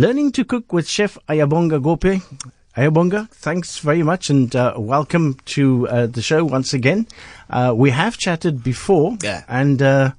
Learning to cook with Chef Ayabonga Gope. Ayabonga, thanks very much and uh, welcome to uh, the show once again. Uh, we have chatted before, Yeah. and uh,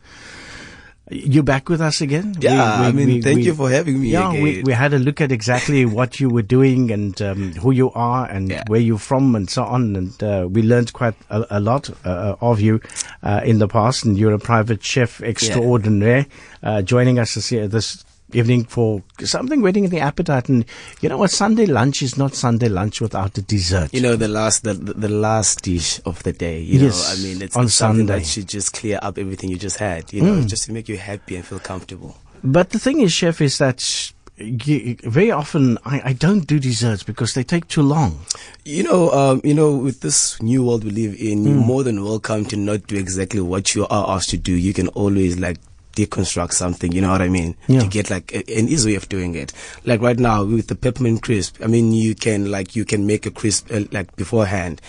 you're back with us again. Yeah, We- we- I mean, we- thank you for having me Yeah, again. we, we had a look at exactly what you were doing and um, who you are and Yeah. where you're from and so on. And uh, we learned quite a, a lot uh, of you uh, in the past. And you're a private chef extraordinaire, uh, joining us this, year, this evening for something waiting in the appetite. And you know what? Sunday lunch is not Sunday lunch without a dessert. You know, the last the, the last dish of the day. You Yes, know, I mean, it's, on something Sunday. that should just clear up everything you just had. You know, just to make you happy and feel comfortable. But the thing is, chef, is that very often I, I don't do desserts because they take too long. You know, um, you know, with this new world we live in, Hmm. you're more than welcome to not do exactly what you are asked to do. You can always like deconstruct something. You know what I mean? Yeah. To get like a, an easy way of doing it. Like right now with the peppermint crisp. I mean, you can like you can make a crisp uh, like beforehand.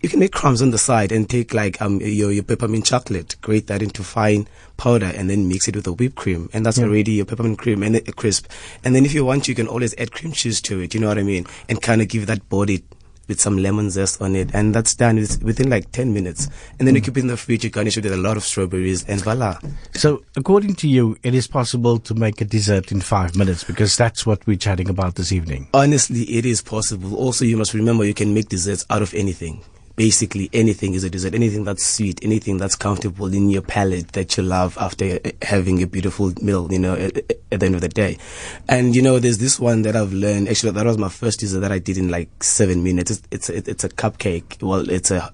You can make crumbs on the side and take like um your your peppermint chocolate, grate that into fine powder, and then mix it with the whipped cream, and that's already your peppermint cream and a crisp. And then if you want, you can always add cream cheese to it. You know what I mean? And kind of give that body with some lemon zest on it, and that's done with, within like ten minutes. And then mm. you keep it in the fridge. You garnish it with a lot of strawberries, and voila. So, according to you, it is possible to make a dessert in five minutes because that's what we're chatting about this evening. Honestly, it is possible. Also, you must remember you can make desserts out of anything. Basically, anything is a dessert. Anything that's sweet, anything that's comfortable in your palate that you love after having a beautiful meal, you know, at, at the end of the day. And, you know, there's this one that I've learned. Actually, that was my first dessert that I did in like seven minutes. It's, it's, a, it's a cupcake. Well, it's a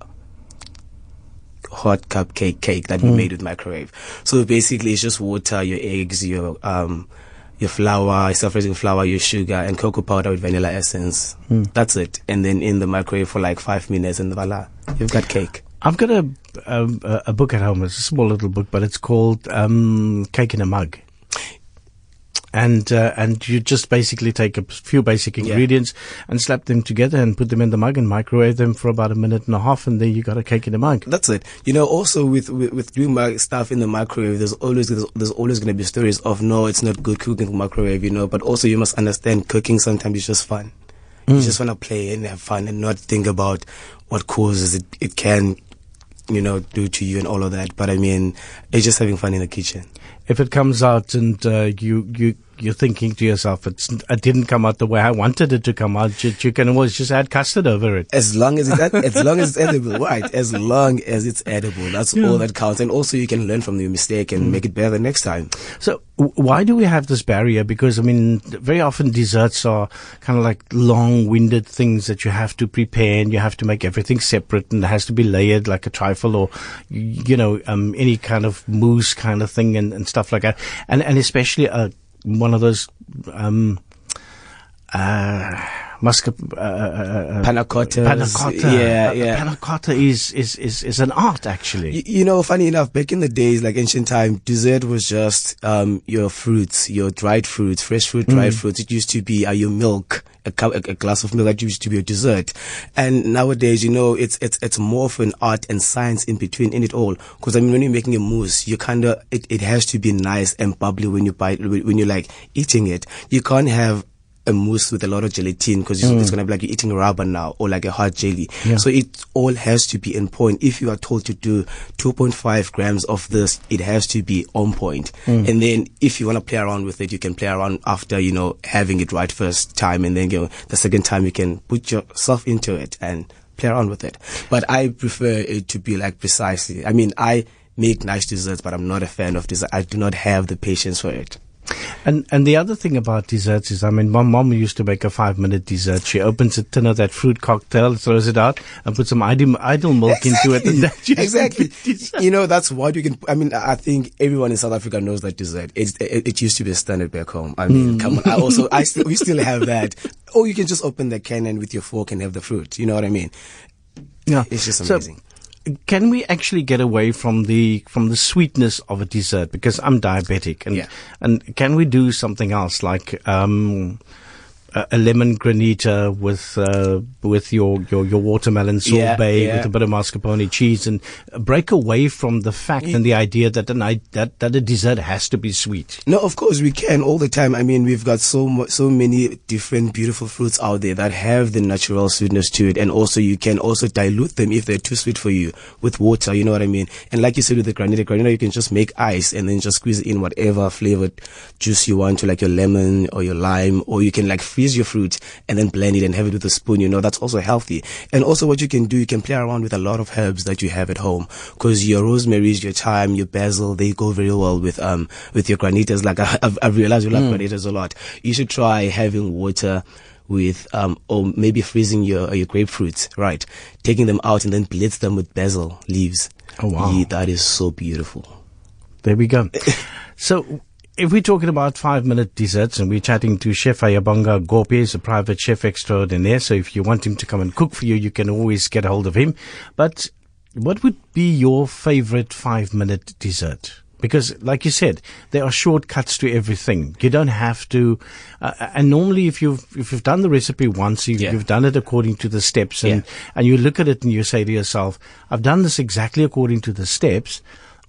hot cupcake cake that we made with microwave. So basically, it's just water, your eggs, your um, your flour, self-raising flour, your sugar, and cocoa powder with vanilla essence. That's it. And then in the microwave for like five minutes, and voila, you've got cake. I've got a, um, a a book at home. It's a small little book, but it's called um, Cake in a Mug. And uh, and you just basically take a few basic ingredients and slap them together and put them in the mug and microwave them for about a minute and a half, and then you got a cake in a mug. That's it. You know, also with with, with doing my stuff in the microwave, there's always there's, there's always going to be stories of no, it's not good cooking in the microwave. You know, but also you must understand cooking sometimes is just fun. You just want to play and have fun and not think about what causes it. It can, you know, do to you and all of that. But I mean, it's just having fun in the kitchen. If it comes out and uh, you you you're thinking to yourself, it's it didn't come out the way I wanted it to come out, you, you can always just add custard over it. As long as it's as long as it's edible, right? As long as it's edible, that's all that counts. And also, you can learn from your mistake and make it better next time. So why do we have this barrier? Because I mean, very often desserts are kind of like long-winded things that you have to prepare, and you have to make everything separate, and it has to be layered like a trifle, or you know, um, any kind of mousse kind of thing, and, and stuff like that. And and especially uh, one of those um, uh, muscat. Uh, uh, uh, Panna cottas. Panna cotta. Yeah, Uh, yeah. Panna cotta is, is, is, is an art, actually. Y- You know, funny enough, back in the days, like ancient time, dessert was just um, your fruits, your dried fruits, fresh fruit, dried fruits. It used to be uh, your milk, a, a glass of milk. That used to be a dessert. And nowadays, you know, it's it's it's more of an art and science in between in it all. Because I mean, when you're making a mousse, you kind of it, it has to be nice and bubbly when you bite when you're like eating it. You can't have a mousse with a lot of gelatin because it's, it's mm. going to be like you're eating rubber now or like a hard jelly. So it all has to be in point. If you are told to do 2.5 grams of this, it has to be on point. Mm. And then if you want to play around with it, you can play around after, you know, having it right first time. And then, you know, the second time you can put yourself into it and play around with it. But I prefer it to be like precisely. I mean, I make nice desserts, but I'm not a fan of dessert. I do not have the patience for it. And and the other thing about desserts is, I mean, my mom used to make a five minute dessert. She opens a tin of that fruit cocktail, throws it out, and puts some Ideal, Ideal milk into it. And that exactly. You know, that's what you can. I mean, I think everyone in South Africa knows that dessert. It, it, it used to be a standard back home. I mean, mm. come on. I also, I still, we still have that. Or you can just open the can and with your fork and have the fruit. You know what I mean? Yeah. It's just So, amazing. Can we actually get away from the from the sweetness of a dessert? Because I'm diabetic, and Yeah. and can we do something else like um, a, a lemon granita with uh, with your, your, your watermelon sorbet yeah. with a bit of mascarpone cheese and break away from the fact and the idea that an, that that a dessert has to be sweet. No, of course we can all the time. I mean, we've got so so many different beautiful fruits out there that have the natural sweetness to it, and also you can also dilute them if they're too sweet for you with water. You know what I mean? And like you said with the granita, granita you can just make ice and then just squeeze in whatever flavored juice you want to, like your lemon or your lime, or you can like freeze your fruit and then blend it and have it with a spoon. You know, that's also healthy. And also what you can do, you can play around with a lot of herbs that you have at home because your rosemary's, your thyme, your basil, they go very well with, um, with your granitas. Like I, I've, I've realized you like Mm. granitas a lot. You should try having water with, um, or maybe freezing your, your grapefruits, right? Taking them out and then blitz them with basil leaves. Oh, wow. Yeah, that is so beautiful. There we go. so, if we're talking about five minute desserts and we're chatting to Chef Ayabonga Gope, he's a private chef extraordinaire. So, if you want him to come and cook for you, you can always get a hold of him. But what would be your favorite five minute dessert? Because, like you said, there are shortcuts to everything. You don't have to. Uh, and normally, if you've if you've done the recipe once, you, Yeah. you've done it according to the steps, and Yeah. and you look at it and you say to yourself, "I've done this exactly according to the steps."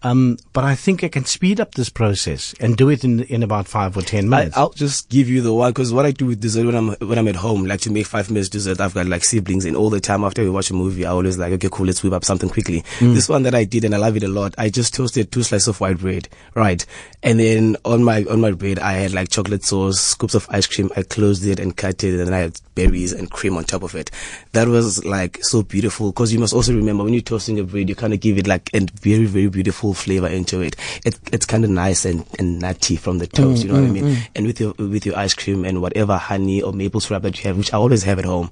Um, but I think I can speed up this process and do it in in about five or ten minutes. I'll just give you the one because what I do with dessert when I'm when I'm at home, like to make five minutes dessert, I've got like siblings, and all the time after we watch a movie, I always like, okay, cool, let's whip up something quickly. This one that I did, and I love it a lot. I just toasted two slices of white bread, right, and then on my on my bread, I had like chocolate sauce, scoops of ice cream. I closed it and cut it, and then I had berries and cream on top of it. That was like so beautiful because you must also remember when you're toasting your bread, you kind of give it like a very very beautiful flavor into it. It it's kind of nice and, and nutty from the toast. Mm, you know what I mm, mean? Mm. And with your with your ice cream and whatever honey or maple syrup that you have, which I always have at home,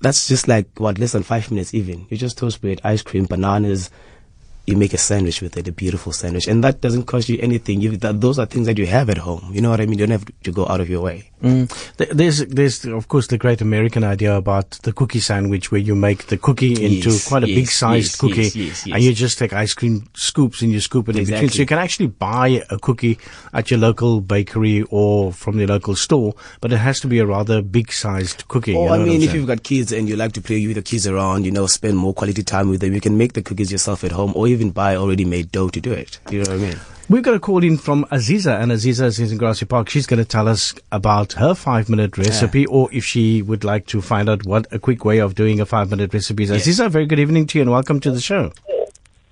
that's just like what less than five minutes even. You just toast bread, ice cream, bananas. You make a sandwich with it, a beautiful sandwich, and that doesn't cost you anything. You, that, those are things that you have at home. You know what I mean? You don't have to go out of your way. Mm. There's, there's of course the great American idea about the cookie sandwich, where you make the cookie into Yes, quite a yes, big-sized yes, cookie, yes, yes. and you just take ice cream scoops and you scoop it in between. So you can actually buy a cookie at your local bakery or from your local store, but it has to be a rather big-sized cookie. you know I mean, if you've got kids and you like to play with the kids around, you know, spend more quality time with them, you can make the cookies yourself at home, or even buy already made dough to do it. You know what I mean? We've got a call in from Aziza, and Aziza is in Grassy Park. She's going to tell us about her five minute recipe, or if she would like to find out what a quick way of doing a five minute recipe is. Aziza, very good evening to you, and welcome to the show.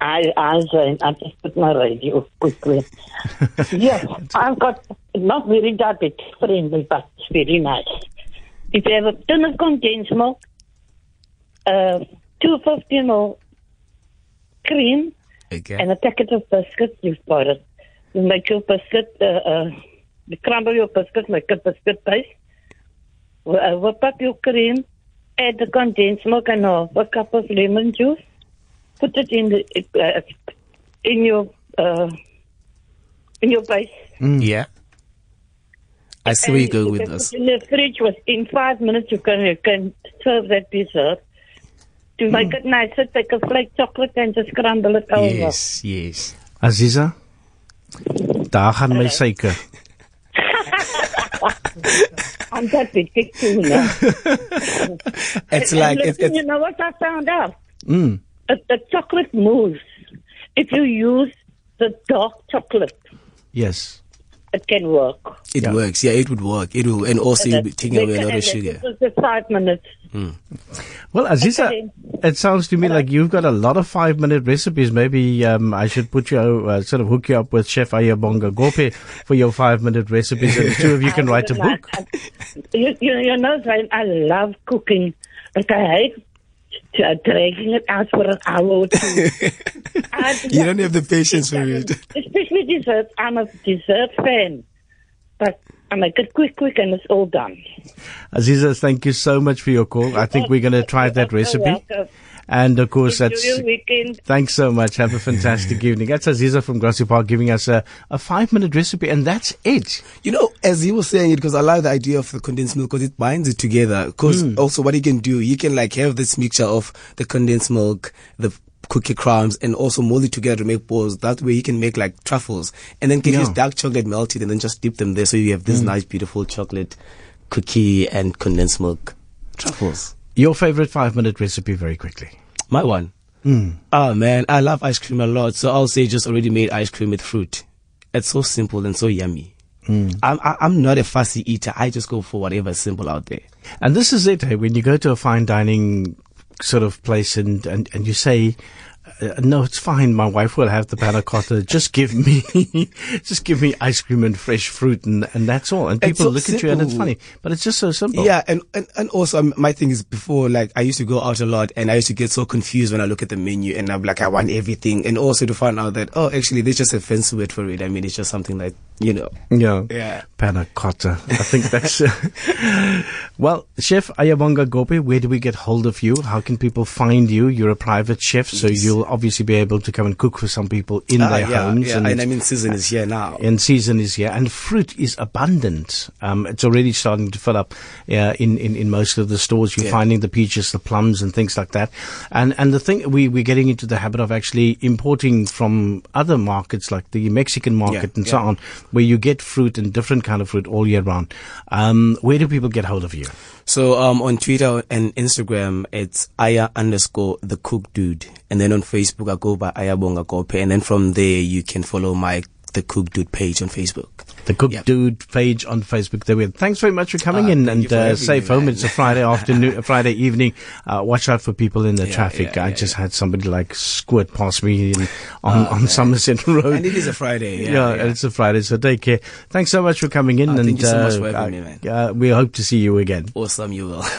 I, I, I just put my radio quickly. yes, I've got not very diabetic friendly, but it's very nice. If you have a tin of condensed milk, uh, 250 ml cream, Okay. and a packet of biscuits, you've got it. You make your biscuit, uh, uh, you crumble your biscuit, make a biscuit paste. Uh, whip up your cream, add the condensed milk and half a cup of lemon juice. Put it in the uh, in your uh, in your base. yeah. I see where you're And going you with can this. In the fridge, within five minutes, you can you can serve that dessert. To make it nicer, take a flake chocolate and just crumble it over. Yes, yes. Aziza, daar gaan my suiker. I'm that big too now. It's like, listen, it's, it's, you know what I found out? Mm. A, the chocolate moves. If you use the dark chocolate, Yes. It can work. it Yeah. works. Yeah, it would work. It will, and also you'll be taking away a lot of sugar. This was the five minutes. Well, Aziza, Okay. it sounds to me like you've got a lot of five minute recipes. Maybe um, I should put you, uh, sort of hook you up with Chef Ayabonga Gope for your five minute recipes, and the two of you can I write a like- book. I- You, you, you know, I love cooking, but I hate to, Uh, dragging it out for an hour or two. I- You don't have the patience for it. Especially dessert. I'm a dessert fan. But I make it quick, quick, and it's all done. Aziza, thank you so much for your call. I think we're going to try that You're recipe. Welcome. And of course, Enjoy that's. your weekend. Thanks so much. Have a fantastic evening. That's Aziza from Grassy Park giving us a, a five minute recipe, and that's it. You know, as he was saying it, because I like the idea of the condensed milk because it binds it together. Because mm. also what you can do, you can like have this mixture of the condensed milk, the cookie crumbs, and also mold it together to make balls. That way you can make like truffles. And then can Yeah. use dark chocolate melted and then just dip them there. So you have this mm. nice, beautiful chocolate cookie and condensed milk truffles. Your favorite five minute recipe, very quickly. My one. Mm. Oh man, I love ice cream a lot. So I'll say just already made ice cream with fruit. It's so simple and so yummy. Mm. I'm I'm not a fussy eater. I just go for whatever's simple out there. And this is it. Hey, when you go to a fine dining sort of place and, and, and you say, uh, no, it's fine. My wife will have the panna cotta. Just give me, just give me ice cream and fresh fruit, and, and that's all. And people so look at you, and it's funny, but it's just so simple. Yeah, and, and and also um, my thing is before like I used to go out a lot and I used to get so confused when I look at the menu and I'm like I want everything and also to find out that oh actually there's just a fancy word for it. I mean it's just something like you know. yeah, Yeah. Panna cotta. I think that's. Uh, well, Chef Ayabonga Gope, where do we get hold of you? How can people find you? You're a private chef, so Yes. you'll obviously be able to come and cook for some people in Ah, their yeah, homes. yeah, and and, I mean season is here now. and season is here, and fruit is abundant. Um, it's already starting to fill up uh, in, in in most of the stores. You're Yeah. finding the peaches, the plums, and things like that. And and the thing we we're getting into the habit of actually importing from other markets, like the Mexican market Yeah, and so on, where you get fruit and different kind of fruit all year round. Um, where do people get hold of you? So um on Twitter and Instagram it's Aya underscore the cook dude. And then on Facebook I go by Ayabonga Gope and then from there you can follow my the cook dude page on Facebook. The Cook Yep. Dude page on Facebook. There we are. Thanks very much for coming Ah, in and uh, safe home. It's a Friday afternoon, a Friday evening. Uh, watch out for people in the Yeah, traffic. yeah, I yeah, just had somebody like squirt past me in, on, Oh, on. Somerset Road. And it is a Friday. yeah, it's a Friday, so take care. Thanks so much for coming in, Ah, and thank you so much uh, for having uh, me, man. uh, we hope to see you again. awesome you will.